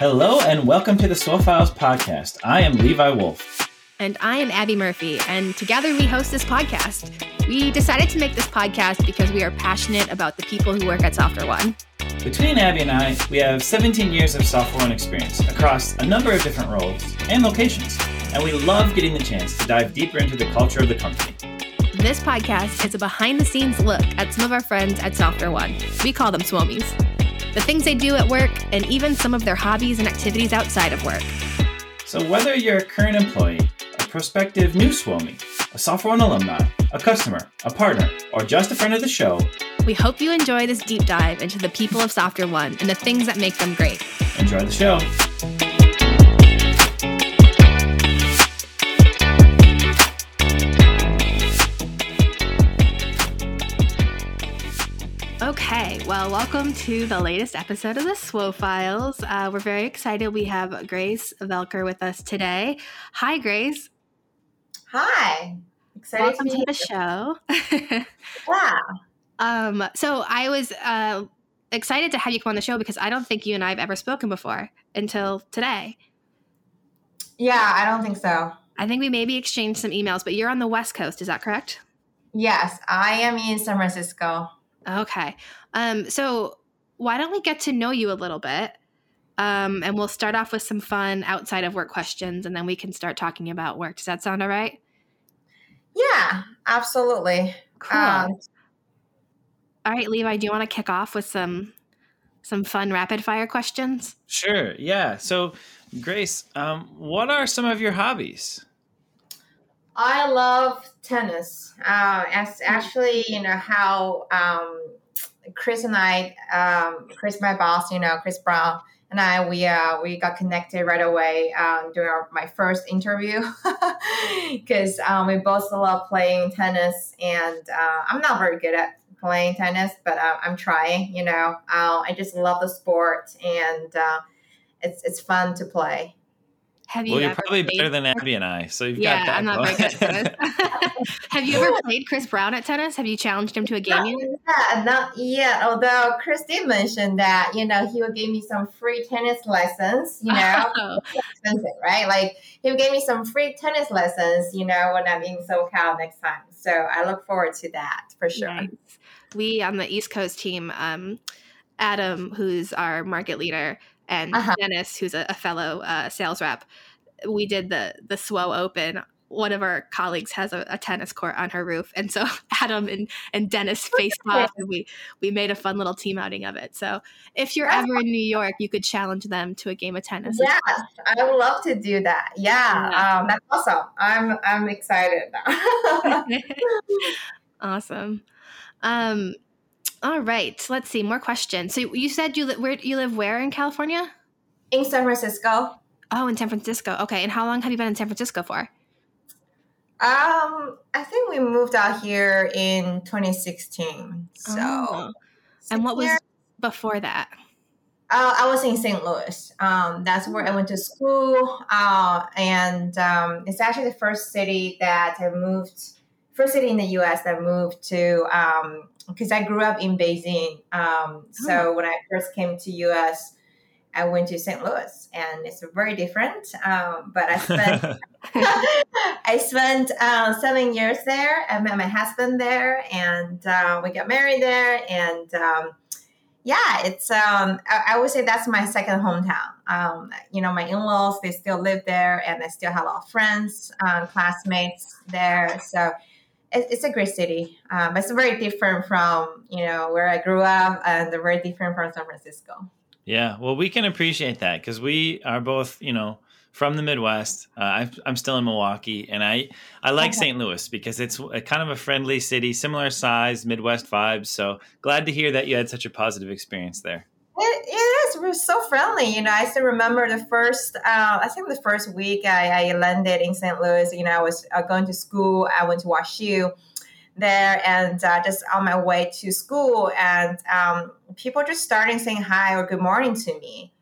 Hello and welcome to the SWO Files podcast. I am Levi Wolf. And I am Abbie Murphy, and together we host this podcast. We decided to make this podcast because we are passionate about the people who work at Software One. Between Abbie and I, we have 17 years of Software One experience across a number of different roles and locations, and we love getting the chance to dive deeper into the culture of the company. This podcast is a behind the scenes look at some of our friends at Software One. We call them Swomies the things they do at work, and even some of their hobbies and activities outside of work. So, whether you're a current employee, a prospective new SWOMie, a Software One alumni, a customer, a partner, or just a friend of the show, we hope you enjoy this deep dive into the people of Software One and the things that make them great. Enjoy the show. Okay, well, welcome to the latest episode of the SWO Files. Uh, we're very excited. We have Grace Velker with us today. Hi, Grace. Hi. Excited to be. welcome to, to the show. yeah. Um, so I was uh, excited to have you come on the show because I don't think you and I have ever spoken before until today. Yeah, I don't think so. I think we maybe exchanged some emails, but you're on the West Coast. Is that correct? Yes, I am in San Francisco. Okay. Um, so why don't we get to know you a little bit? Um, and we'll start off with some fun outside of work questions and then we can start talking about work. Does that sound all right? Yeah, absolutely. Cool. Um, all right, Levi, do you want to kick off with some some fun rapid fire questions? Sure. Yeah. So, Grace, um, what are some of your hobbies? I love tennis. Uh, as actually, you know how um, Chris and I, um, Chris, my boss, you know, Chris Brown and I, we uh, we got connected right away um, during our, my first interview because um, we both love playing tennis, and uh, I'm not very good at playing tennis, but uh, I'm trying. You know, uh, I just love the sport, and uh, it's it's fun to play. Have you? Well, you're probably played? better than Abbie and I, so you've yeah, got that. I'm not very good at tennis. Have you ever played Chris Brown at tennis? Have you challenged him to a game yet? Yeah, not yet. Although Chris did mention that you know he would give me some free tennis lessons. You know, oh. expensive, right? Like he would give me some free tennis lessons. You know, when I'm in SoCal next time. So I look forward to that for sure. Nice. We on the East Coast team, um, Adam, who's our market leader and uh-huh. Dennis, who's a, a fellow uh, sales rep, we did the the SWO Open. One of our colleagues has a, a, tennis court on her roof, and so Adam and, and Dennis faced off, and we we made a fun little team outing of it. So if you're ever in New York, you could challenge them to a game of tennis. Yeah, I would love to do that. Yeah, yeah. Um, that's awesome. I'm I'm excited. awesome. Um, all right, let's see more questions. So you said you li- where you live where in California? In San Francisco. Oh, in San Francisco. Okay, and how long have you been in San Francisco for? Um, I think we moved out here in 2016. So, oh. and what was before that? Uh, I was in St. Louis. Um, that's where I went to school, uh, and um, it's actually the first city that I moved, first city in the U.S. that moved to um, because I grew up in Beijing. Um, so oh. when I first came to US, I went to St. Louis, and it's very different. Um, but I spent I spent uh, seven years there. I met my husband there, and uh, we got married there. And um, yeah, it's um, I, I, would say that's my second hometown. Um, you know, my in-laws they still live there, and I still have a lot of friends, uh, classmates there. So it's a great city. Um, it's very different from you know where I grew up, and very different from San Francisco. Yeah, well, we can appreciate that because we are both, you know, from the Midwest. Uh, I'm still in Milwaukee, and I I like okay. St. Louis because it's a kind of a friendly city, similar size, Midwest vibes. So glad to hear that you had such a positive experience there. It, it is. We're so friendly. You know, I still remember the first, uh, I think the first week I, I landed in St. Louis, you know, I was uh, going to school. I went to WashU there and uh, just on my way to school. And um, people just starting saying hi or good morning to me.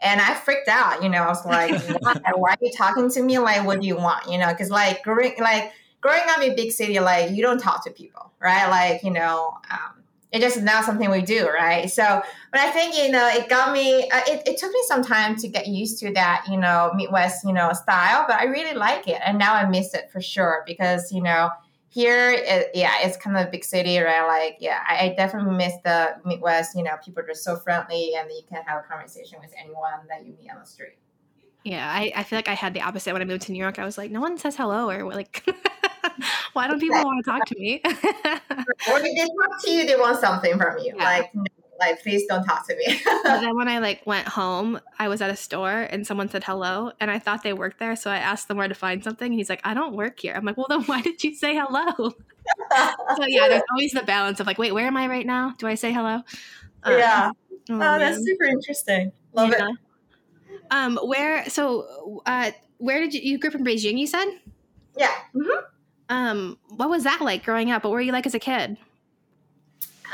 And I freaked out, you know, I was like, why, why are you talking to me? Like, what do you want? You know, because like growing, like growing up in big city, like you don't talk to people, right? Like, you know, um, it's just now something we do, right? So, but I think you know, it got me. Uh, it, it took me some time to get used to that, you know, Midwest, you know, style. But I really like it, and now I miss it for sure because you know, here, it, yeah, it's kind of a big city, right? Like, yeah, I, I, definitely miss the Midwest. You know, people are so friendly, and you can have a conversation with anyone that you meet on the street. Yeah, I, I feel like I had the opposite when I moved to New York. I was like, no one says hello, or like. Why don't people want to talk to me? or they talk to you, they want something from you. Yeah. Like, like please don't talk to me. then when I like went home, I was at a store and someone said hello, and I thought they worked there, so I asked them where to find something. And he's like, I don't work here. I'm like, well, then why did you say hello? so yeah, there's always the balance of like, wait, where am I right now? Do I say hello? Um, yeah. Oh, oh that's super interesting. Love yeah. it. Um, where so uh, where did you you grew up in Beijing? You said. Yeah. Mm-hmm. Um, what was that like growing up? What were you like as a kid?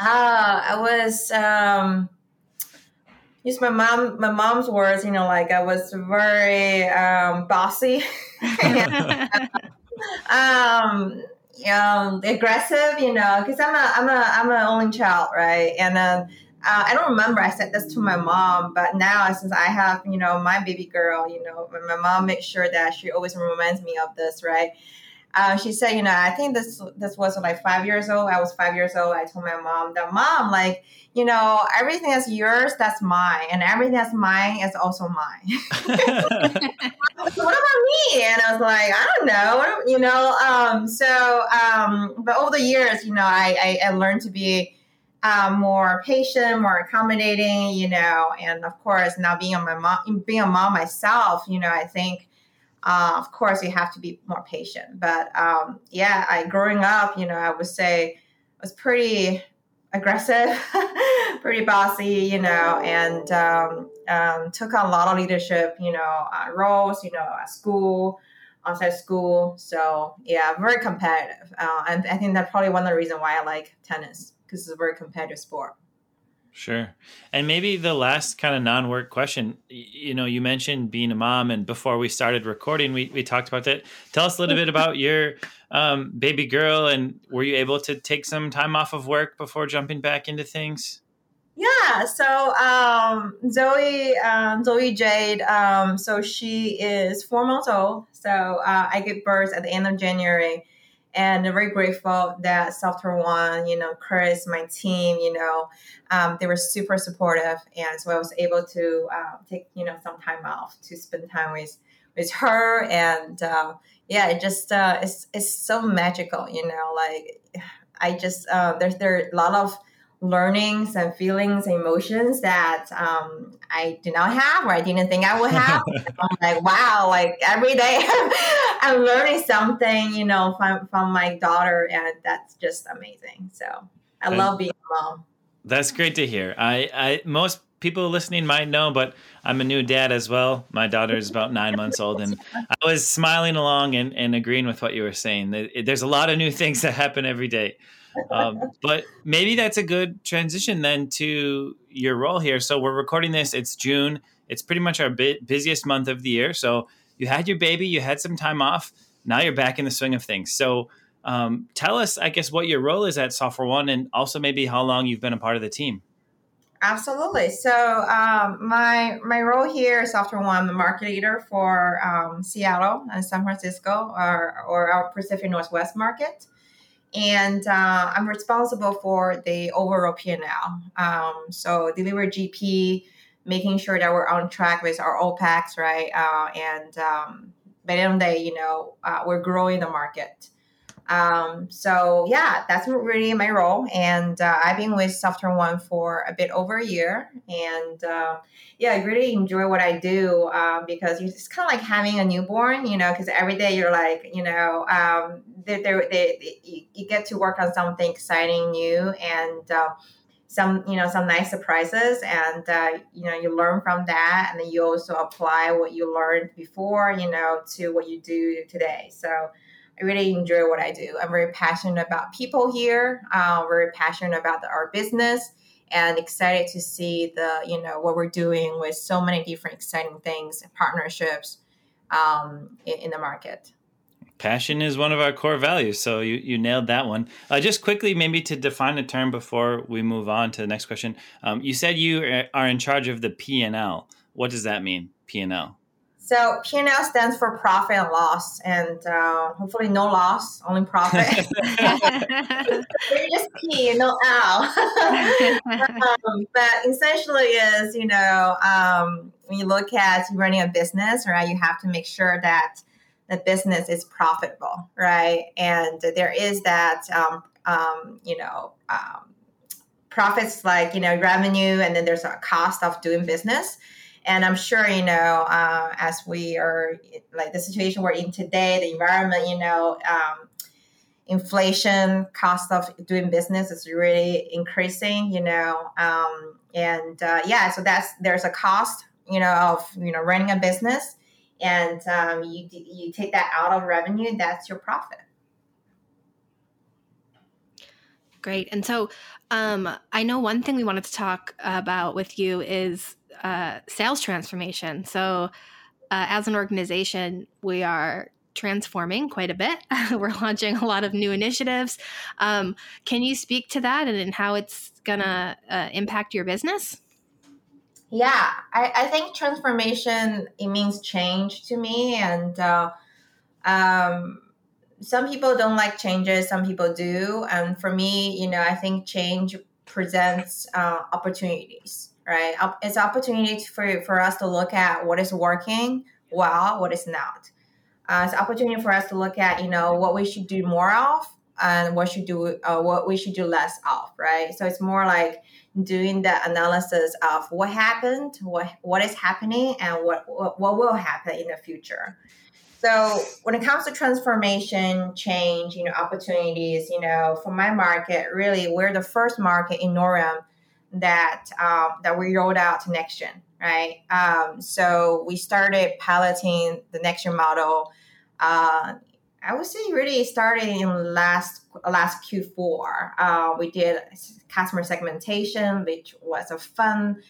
Uh, I was um use my mom my mom's words, you know, like I was very um bossy. um um aggressive, you know, because I'm a I'm a I'm an only child, right? And um uh, I don't remember I said this to my mom, but now since I have, you know, my baby girl, you know, my mom makes sure that she always reminds me of this, right? Uh, she said, you know, I think this this was like five years old. I was five years old. I told my mom that mom, like, you know, everything that's yours, that's mine, and everything that's mine is also mine. what about me? And I was like, I don't know, you know. Um, so, um, but over the years, you know, I I, I learned to be. Um, more patient, more accommodating, you know, and of course now being a my mom, being a mom myself, you know, I think uh, of course, you have to be more patient. But um, yeah, I growing up, you know, I would say I was pretty aggressive, pretty bossy, you know, and um, um, took on a lot of leadership, you know, uh, roles, you know, at school, outside school. So yeah, very competitive, uh, and I think that's probably one of the reasons why I like tennis because it's a very competitive sport. Sure. And maybe the last kind of non work question you know, you mentioned being a mom, and before we started recording, we, we talked about that. Tell us a little bit about your um, baby girl, and were you able to take some time off of work before jumping back into things? Yeah, so um, Zoe, um, Zoe Jade, um, so she is four months old. So uh, I gave birth at the end of January and I'm very grateful that Software One, you know, Chris, my team, you know, um, they were super supportive, and so I was able to uh, take you know some time off to spend time with with her, and uh, yeah, it just uh, it's it's so magical, you know, like I just uh, there's there are a lot of learnings and feelings, and emotions that um, I did not have or I didn't think I would have. I'm like, wow, like every day I'm learning something, you know, from, from my daughter, and that's just amazing. So I love being a mom. That's great to hear. I, I most people listening might know, but I'm a new dad as well. My daughter is about nine months old, and I was smiling along and, and agreeing with what you were saying. There's a lot of new things that happen every day um, but maybe that's a good transition then to your role here. So we're recording this. It's June. It's pretty much our busiest month of the year. So you had your baby. You had some time off. Now you're back in the swing of things. So um, tell us, I guess, what your role is at Software One, and also maybe how long you've been a part of the team. Absolutely. So um, my my role here is Software One, the market leader for um, Seattle and San Francisco, or, or our Pacific Northwest market and uh, I'm responsible for the overall P&L. Um, so deliver GP, making sure that we're on track with our OPEX, right? Uh, and um, by the end of the day, you know, uh, we're growing the market. Um, so yeah, that's really my role. And uh, I've been with Software One for a bit over a year, and uh, yeah, I really enjoy what I do uh, because it's kind of like having a newborn, you know, because every day you're like, you know, um, they, they, they, you get to work on something exciting, new, and uh, some you know some nice surprises. And uh, you know you learn from that. And then you also apply what you learned before you know to what you do today. So I really enjoy what I do. I'm very passionate about people here. Uh, very passionate about the, our business, and excited to see the you know what we're doing with so many different exciting things, partnerships um, in, in the market. passion is one of our core values. So you, you nailed that one. Uh, just quickly, maybe to define a term before we move on to the next question. Um, you said you are in charge of the P and L. What does that mean, P and L? So P and L stands for profit and loss, and uh, hopefully no loss, only profit. just P, no L. um, but essentially, is you know um, when you look at running a business, right? You have to make sure that the business is profitable, right? And there is that, um, um, you know, um, profits like, you know, revenue, and then there's a cost of doing business. And I'm sure, you know, uh, as we are like the situation we're in today, the environment, you know, um, inflation, cost of doing business is really increasing, you know, um, and uh, yeah, so that's there's a cost, you know, of you know running a business, and um, you you take that out of revenue, that's your profit. Great. And so um, I know one thing we wanted to talk about with you is uh, sales transformation. So, uh, as an organization, we are transforming quite a bit. We're launching a lot of new initiatives. Um, can you speak to that and, and how it's going to uh, impact your business? Yeah, I, I think transformation it means change to me, and uh, um, some people don't like changes, some people do, and for me, you know, I think change presents uh, opportunities. Right, it's opportunity for for us to look at what is working well, what is not. Uh, it's opportunity for us to look at, you know, what we should do more of and what should do uh, what we should do less of. Right, so it's more like doing the analysis of what happened, what what is happening, and what what, what will happen in the future. So when it comes to transformation, change, you know, opportunities, you know, for my market, really, we're the first market in NORAM that um, that we rolled out to NextGen, right? Um, so we started piloting the next NextGen model. Uh, I would say really started in last last Q4. Uh, we did customer segmentation, which was a fun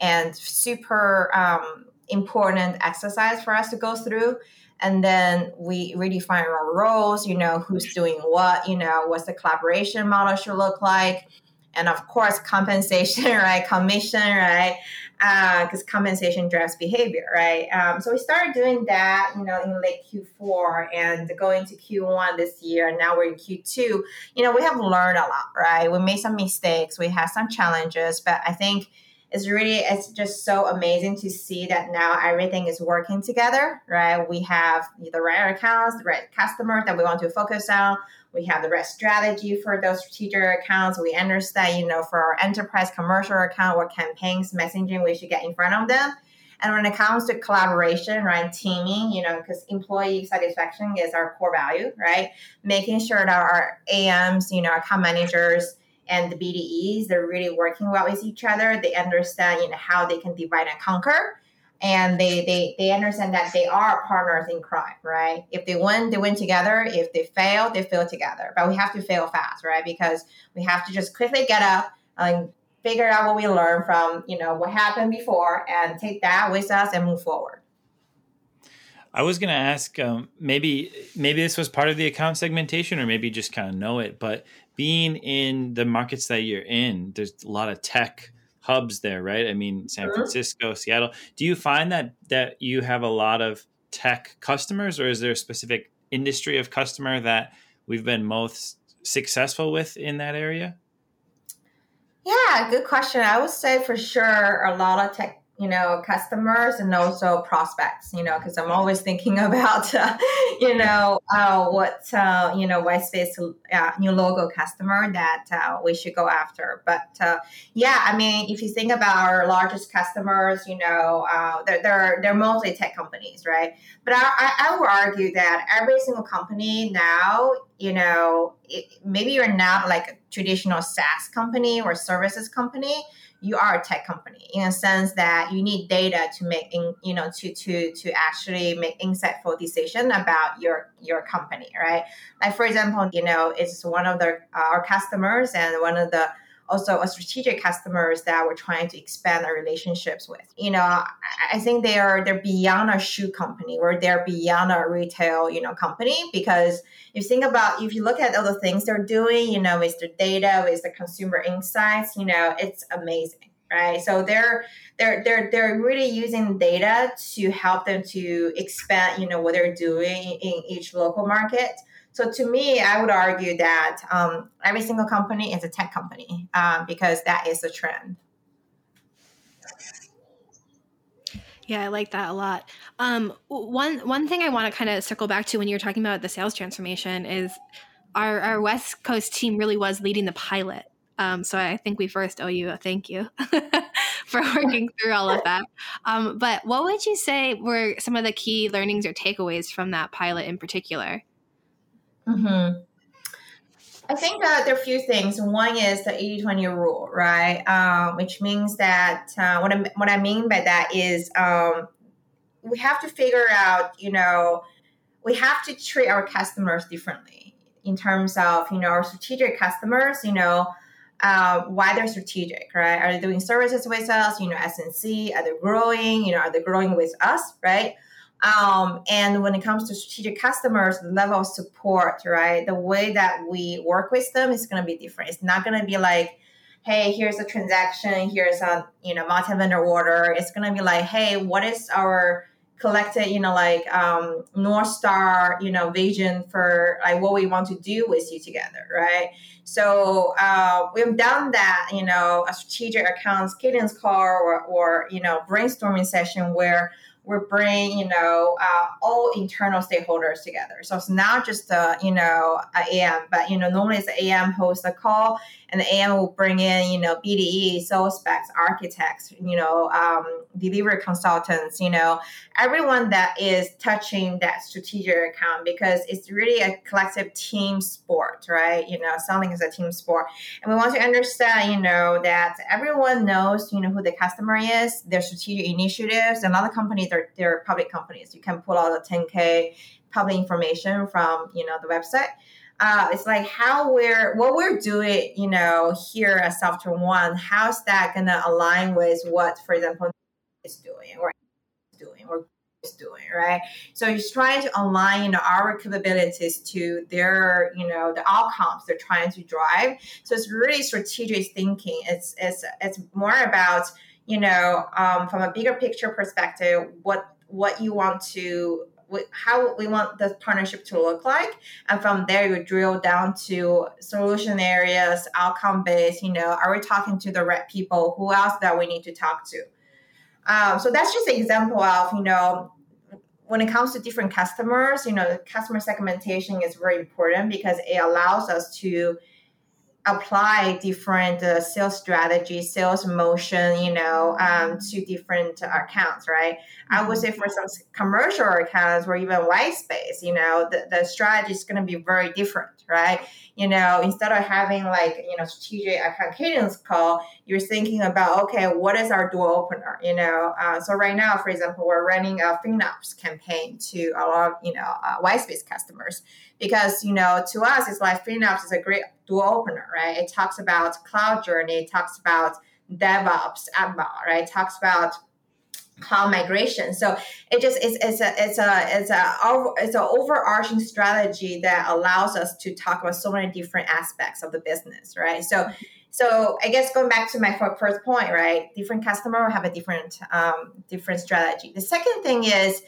and super um, important exercise for us to go through. And then we redefine our roles, you know, who's doing what, you know, what's the collaboration model should look like. And of course, compensation, right? Commission, right? because uh, compensation drives behavior, right? Um, so we started doing that, you know, in late Q4 and going to Q1 this year, and now we're in Q2. You know, we have learned a lot, right? We made some mistakes, we had some challenges, but I think it's really it's just so amazing to see that now everything is working together, right? We have the right accounts, the right customers that we want to focus on we have the right strategy for those strategic accounts. We understand, you know, for our enterprise commercial account, what campaigns, messaging we should get in front of them. And when it comes to collaboration, right, teaming, you know, because employee satisfaction is our core value, right? Making sure that our AMs, you know, account managers and the BDEs, they're really working well with each other. They understand, you know, how they can divide and conquer and they they they understand that they are partners in crime, right? If they win, they win together. If they fail, they fail together. But we have to fail fast, right? Because we have to just quickly get up and figure out what we learned from you know what happened before and take that with us and move forward. I was going to ask, um, maybe maybe this was part of the account segmentation, or maybe just kind of know it. But being in the markets that you're in, there's a lot of tech hubs there, right? I mean, San uh-huh. Francisco, Seattle. Do you find that that you have a lot of tech customers, or is there a specific industry of customer that we've been most successful with in that area? Yeah, good question. I would say for sure a lot of tech you know customers and also prospects you know because i'm always thinking about uh, you know uh, what uh, you know white space uh, new logo customer that uh, we should go after. But uh, yeah i mean if you think about our largest customers you know they're, they're they're mostly tech companies right? But I, I would argue that every single company now you know it, maybe you're not like a traditional saas company or services company you are a tech company in a sense that you need data to make in, you know to to to actually make insightful decision about your your company right? Like for example you know it's one of the uh, our customers and one of the also a strategic customers that we're trying to expand our relationships with. You know, I think they are they're beyond a shoe company or they're beyond a retail, you know, company because if you think about if you look at all the things they're doing, you know, with the data, with the consumer insights, you know, it's amazing, right? So they're they're they're they're really using data to help them to expand, you know, what they're doing in each local market. So to me, I would argue that um, every single company is a tech company um, because that is the trend. Yeah, I like that a lot. Um, one one thing I want to kind of circle back to when you're talking about the sales transformation is our our West Coast team really was leading the pilot. Um, so I think we first owe you a thank you for working through all of that. Um, but what would you say were some of the key learnings or takeaways from that pilot in particular? Mm-hmm. I think uh, there are a few things. One is the 80 20 rule, right? Uh, which means that uh, what, I, what I mean by that is um, we have to figure out, you know, we have to treat our customers differently in terms of, you know, our strategic customers, you know, uh, why they're strategic, right? Are they doing services with us, you know, SNC? Are they growing? You know, are they growing with us, right? Um, and when it comes to strategic customers, the level of support, right? The way that we work with them is going to be different. It's not going to be like, hey, here's a transaction, here's a you know multi-vendor order. It's going to be like, hey, what is our collected, you know, like um, North Star, you know, vision for like what we want to do with you together, right? So uh, we've done that, you know, a strategic accounts cadence call or, or you know brainstorming session where we're bringing you know uh, all internal stakeholders together. So it's not just the you know am but you know normally it's am hosts a call and the am will bring in you know bde sales specs architects you know um, delivery consultants you know everyone that is touching that strategic account because it's really a collective team sport right you know selling is a team sport and we want to understand you know that everyone knows you know who the customer is their strategic initiatives and other companies they're, they're public companies. You can pull out the 10K public information from, you know, the website. Uh, it's like how we're what we're doing, you know, here at Software One. How's that to align with what, for example, is doing or doing or is doing, right? So he's trying to align, you know, our capabilities to their, you know, the outcomes they're trying to drive. So it's really strategic thinking. It's it's it's more about you know, um, from a bigger picture perspective, what what you want to how we want the partnership to look like. And from there you drill down to solution areas outcome based you know are we talking to the right people? Who else that we need to talk to? Um, so that's just an example of you know when it comes to different customers you know customer segmentation is very important because it allows us to apply different uh, sales strategy, sales motion, you know, um, to different accounts, right? Mm-hmm. I would say for some commercial accounts or even white space, you know, the, the strategy is going to be very different, right? You know, instead of having like, you know, strategic account cadence call, you're thinking about, okay, what is our door opener, you know? Uh, so right now, for example, we're running a FinOps campaign to a lot of, you know, uh, white space customers because, you know, to us, it's like FinOps is a great door opener, right? It talks about cloud journey, it talks about DevOps, AppBot, right? It talks about cloud migration. So it just it's, it's a it's a it's a it's an overarching strategy that allows us to talk about so many different aspects of the business, right? So so I guess going back to my first point, right? Different customer have a different um, different strategy. The second thing is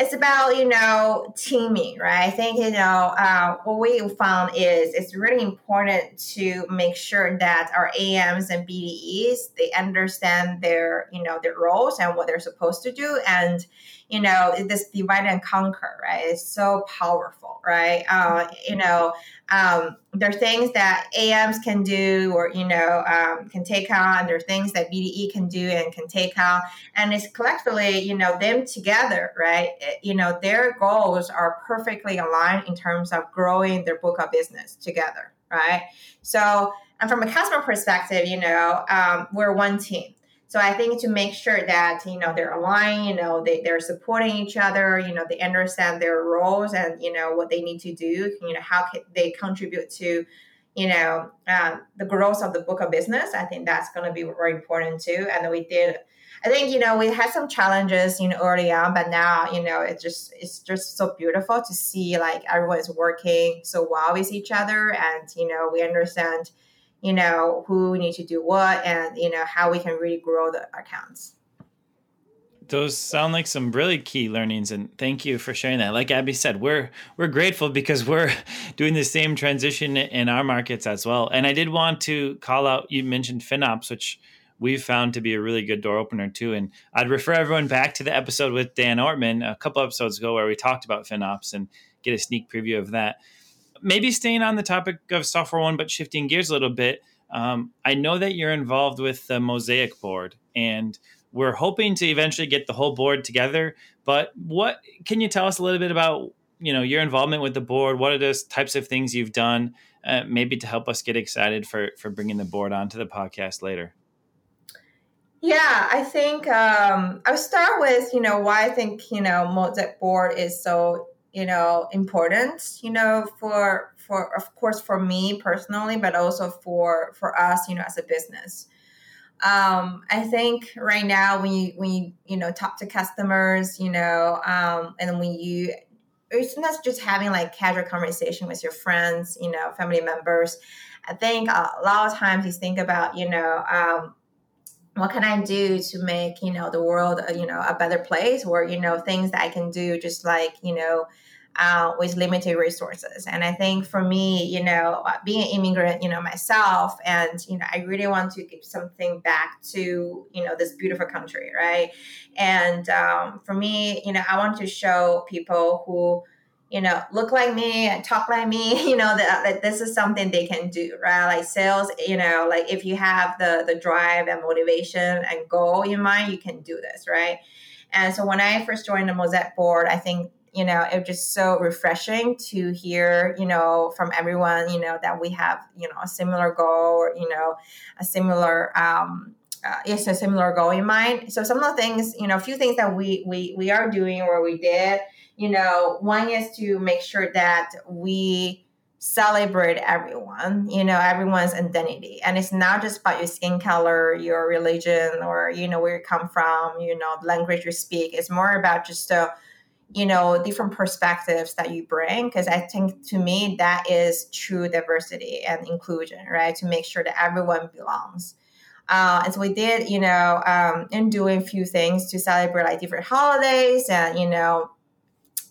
it's about you know teaming right? I think you know uh, what we found is it's really important to make sure that our ams and bdes they understand their you know their roles and what they're supposed to do. And you know this divide and conquer right it's so powerful right? Uh, you know um, there are things that ams can do or you know um, can take on there are things that bde can do and can take on and it's collectively you know them together right? It, you know their goals are perfectly aligned in terms of growing their book of business together right? So and from a customer perspective you know um, we're one team so I think to make sure that you know they're aligned, you know they, they're supporting each other, you know they understand their roles and you know what they need to do, you know how they contribute to you know, uh, the growth of the book of business. I think that's going to be very important too. And we did I think you know we had some challenges you know early on, but now you know it's just it's just so beautiful to see like everyone is working so well with each other, and you know we understand you know who we need to do what, and you know how we can really grow the accounts. Those sound like some really key learnings, and thank you for sharing that. Like Abbie said, we're we're grateful because we're doing the same transition in our markets as well. And I did want to call out. You mentioned FinOps, which we've found to be a really good door opener too. And I'd refer everyone back to the episode with Dan Ortman a couple episodes ago where we talked about FinOps and get a sneak preview of that. Maybe staying on the topic of Software One, but shifting gears a little bit. Um, I know that you're involved with the Mosaic board, and we're hoping to eventually get the whole board together. But what can you tell us a little bit about you know your involvement with the board? What are those types of things you've done? Uh, maybe to help us get excited for for bringing the board onto the podcast later. Yeah, I think um, I'll start with you know why I think you know Mosaic board is so you know important you know for for of course for me personally, but also for for us you know as a business. Um, I think right now when you when you you know talk to customers, you know, um, and when you not just having like casual conversation with your friends, you know, family members. I think a lot of times you think about you know um, what can I do to make you know the world you know a better place or you know things that I can do just like you know uh, with limited resources? And I think for me you know uh, being an immigrant you know myself and you know I really want to give something back to you know this beautiful country right? And um, for me you know I want to show people who you know, look like me talk like me, you know, that, that this is something they can do, right? Like sales, you know, like if you have the the drive and motivation and goal in mind, you can do this, right? And so when I first joined the Mosaic board, I think you know it was just so refreshing to hear you know from everyone you know that we have you know a similar goal or you know a similar um uh, yes a similar goal in mind so some of the things you know a few things that we we we are doing or we did you know, one is to make sure that we celebrate everyone, you know, everyone's identity. And it's not just about your skin color, your religion, or, you know, where you come from, you know, language you speak. It's more about just the, you know, different perspectives that you bring. Because I think to me, that is true diversity and inclusion, right? To make sure that everyone belongs. Uh, and so we did, you know, um, and doing a few things to celebrate like different holidays and, you know,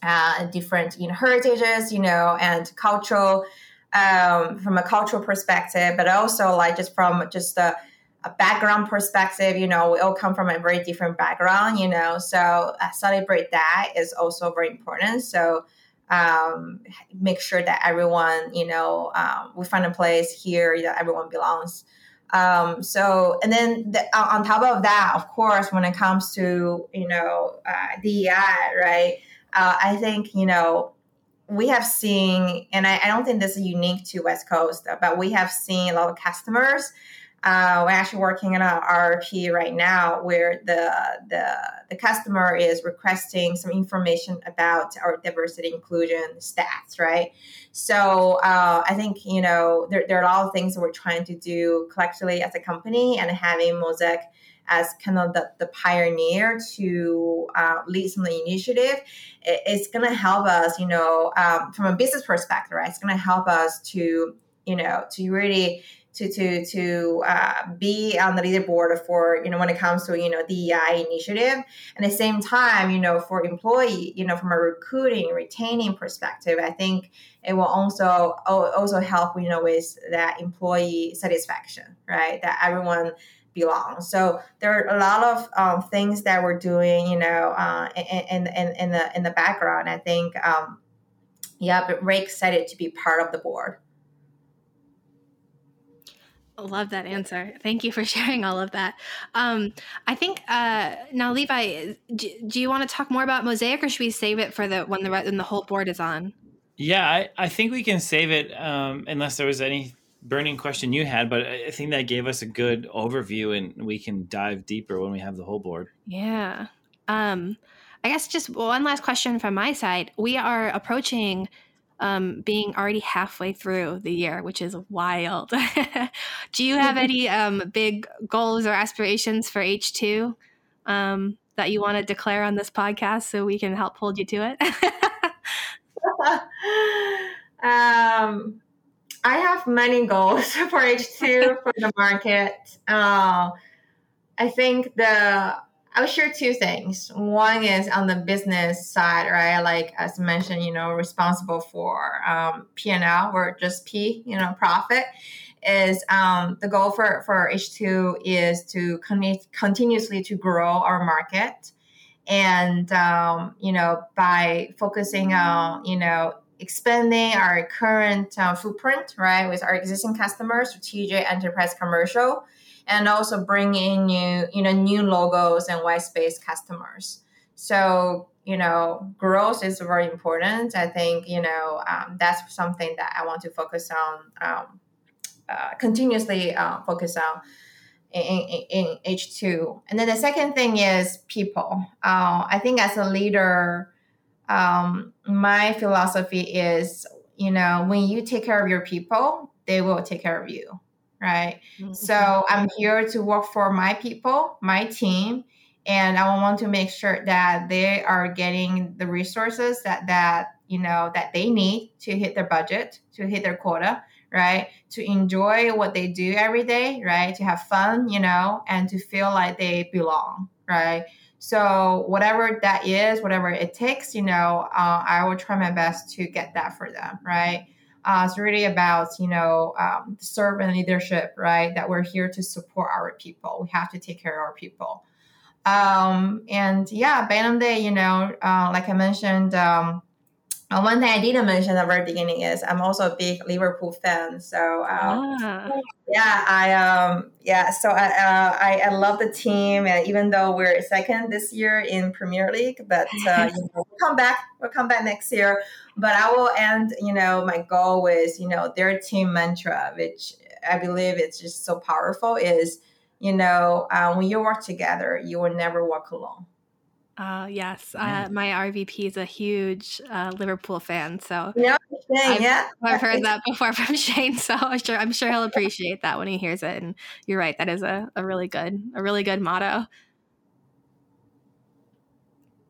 uh, different you know heritages you know and cultural um, from a cultural perspective but also like just from just a, a, background perspective you know we all come from a very different background you know so uh, celebrate that is also very important. So um, make sure that everyone you know um, we find a place here that everyone belongs. Um, so and then the, on top of that of course when it comes to you know uh, DEI right uh, I think, you know, we have seen, and I, I, don't think this is unique to West Coast, but we have seen a lot of customers. Uh, we're actually working on an RFP right now where the, the the customer is requesting some information about our diversity inclusion stats, right? So uh, I think you know there, there are a lot of things that we're trying to do collectively as a company, and having Mosaic as kind of the, the pioneer to uh, lead some of the initiative, it, it's going to help us, you know, um, from a business perspective, right? It's going to help us to, you know, to really to to to uh, be on the leaderboard for you know when it comes to you know DEI initiative. And at the same time, you know, for employee, you know, from a recruiting retaining perspective, I think it will also also help you know with that employee satisfaction, right? That everyone belong. So there are a lot of um, things that we're doing, you know, uh, in, in, in the in the background. I think, um, yeah, but very excited to be part of the board. Love that answer. Thank you for sharing all of that. Um, I think uh, now, Levi, do, do you want to talk more about Mosaic, or should we save it for the when the when the whole board is on? Yeah, I, I think we can save it um, unless there was any burning question you had, but I think that gave us a good overview and we can dive deeper when we have the whole board. Yeah. Um, I guess just one last question from my side. We are approaching um, being already halfway through the year, which is wild. Do you have any um, big goals or aspirations for H2 um, that you want to declare on this podcast so we can help hold you to it? um, I have many goals for H2 for the market. Uh, I think the I'll share two things. One is on the business side, right? Like as mentioned, you know, responsible for um, P and L or just P, you know, profit. Is um, the goal for for H two is to con- continuously to grow our market, and um, you know by focusing on you know expanding our current uh, footprint, right, with our existing customers, strategic enterprise commercial, and also bring in new, you know, new logos and white space customers. So, you know, growth is very important. I think, you know, um, that's something that I want to focus on, um, uh, continuously uh, focus on in, in, in, H2. And then the second thing is people. Uh, I think as a leader, um, my philosophy is you know when you take care of your people they will take care of you right? Mm-hmm. so i'm here to work for my people my team and i want to make sure that they are getting the resources that that you know that they need to hit their budget to hit their quota right? To enjoy what they do every day right? To have fun you know and to feel like they belong right so whatever that is, whatever it takes, you know, uh, I will try my best to get that for them, right? Uh, it's really about you know um, servant leadership, right? That we're here to support our people. We have to take care of our people. Um, and yeah, Bantam Day, you know, uh, like I mentioned, um, uh, one thing I didn't mention at the very beginning is I'm also a big Liverpool fan. So um, ah. yeah, I um yeah, so I, uh, I, I love the team, and even though we're second this year in Premier League, but uh, you know, we'll come back. We'll come back next year. But I will end, you know, my goal with you know their team mantra, which I believe it's just so powerful. Is you know uh, when you work together, you will never walk alone. Uh, yes, uh, my RVP is a huge uh, Liverpool fan, so yeah, I've, yeah, I've heard that before from Shane. So I'm sure I'm sure he'll appreciate that when he hears it. And you're right, that is a, a really good a really good motto.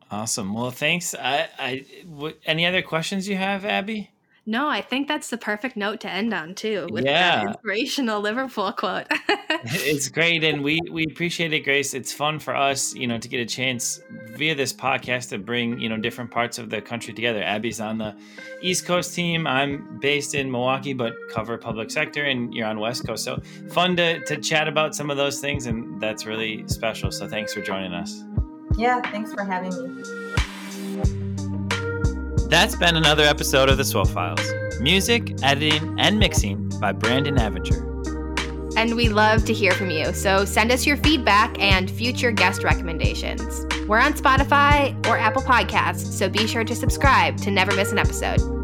Awesome. Well, thanks. I, I w- any other questions you have, Abbie? No, I think that's the perfect note to end on too, with yeah. that inspirational Liverpool quote. it's great, and we we appreciate it, Grace. It's fun for us, you know, to get a chance via this podcast to bring you know different parts of the country together. Abbie's on the East Coast team. I'm based in Milwaukee, but cover public sector, and you're on West Coast. So fun to to chat about some of those things, and that's really special. So thanks for joining us. Yeah, thanks for having me. That's been another episode of The SWO Files. Music, editing, and mixing by Brandon Avinger. And we love to hear from you, so send us your feedback and future guest recommendations. We're on Spotify or Apple Podcasts, so be sure to subscribe to never miss an episode.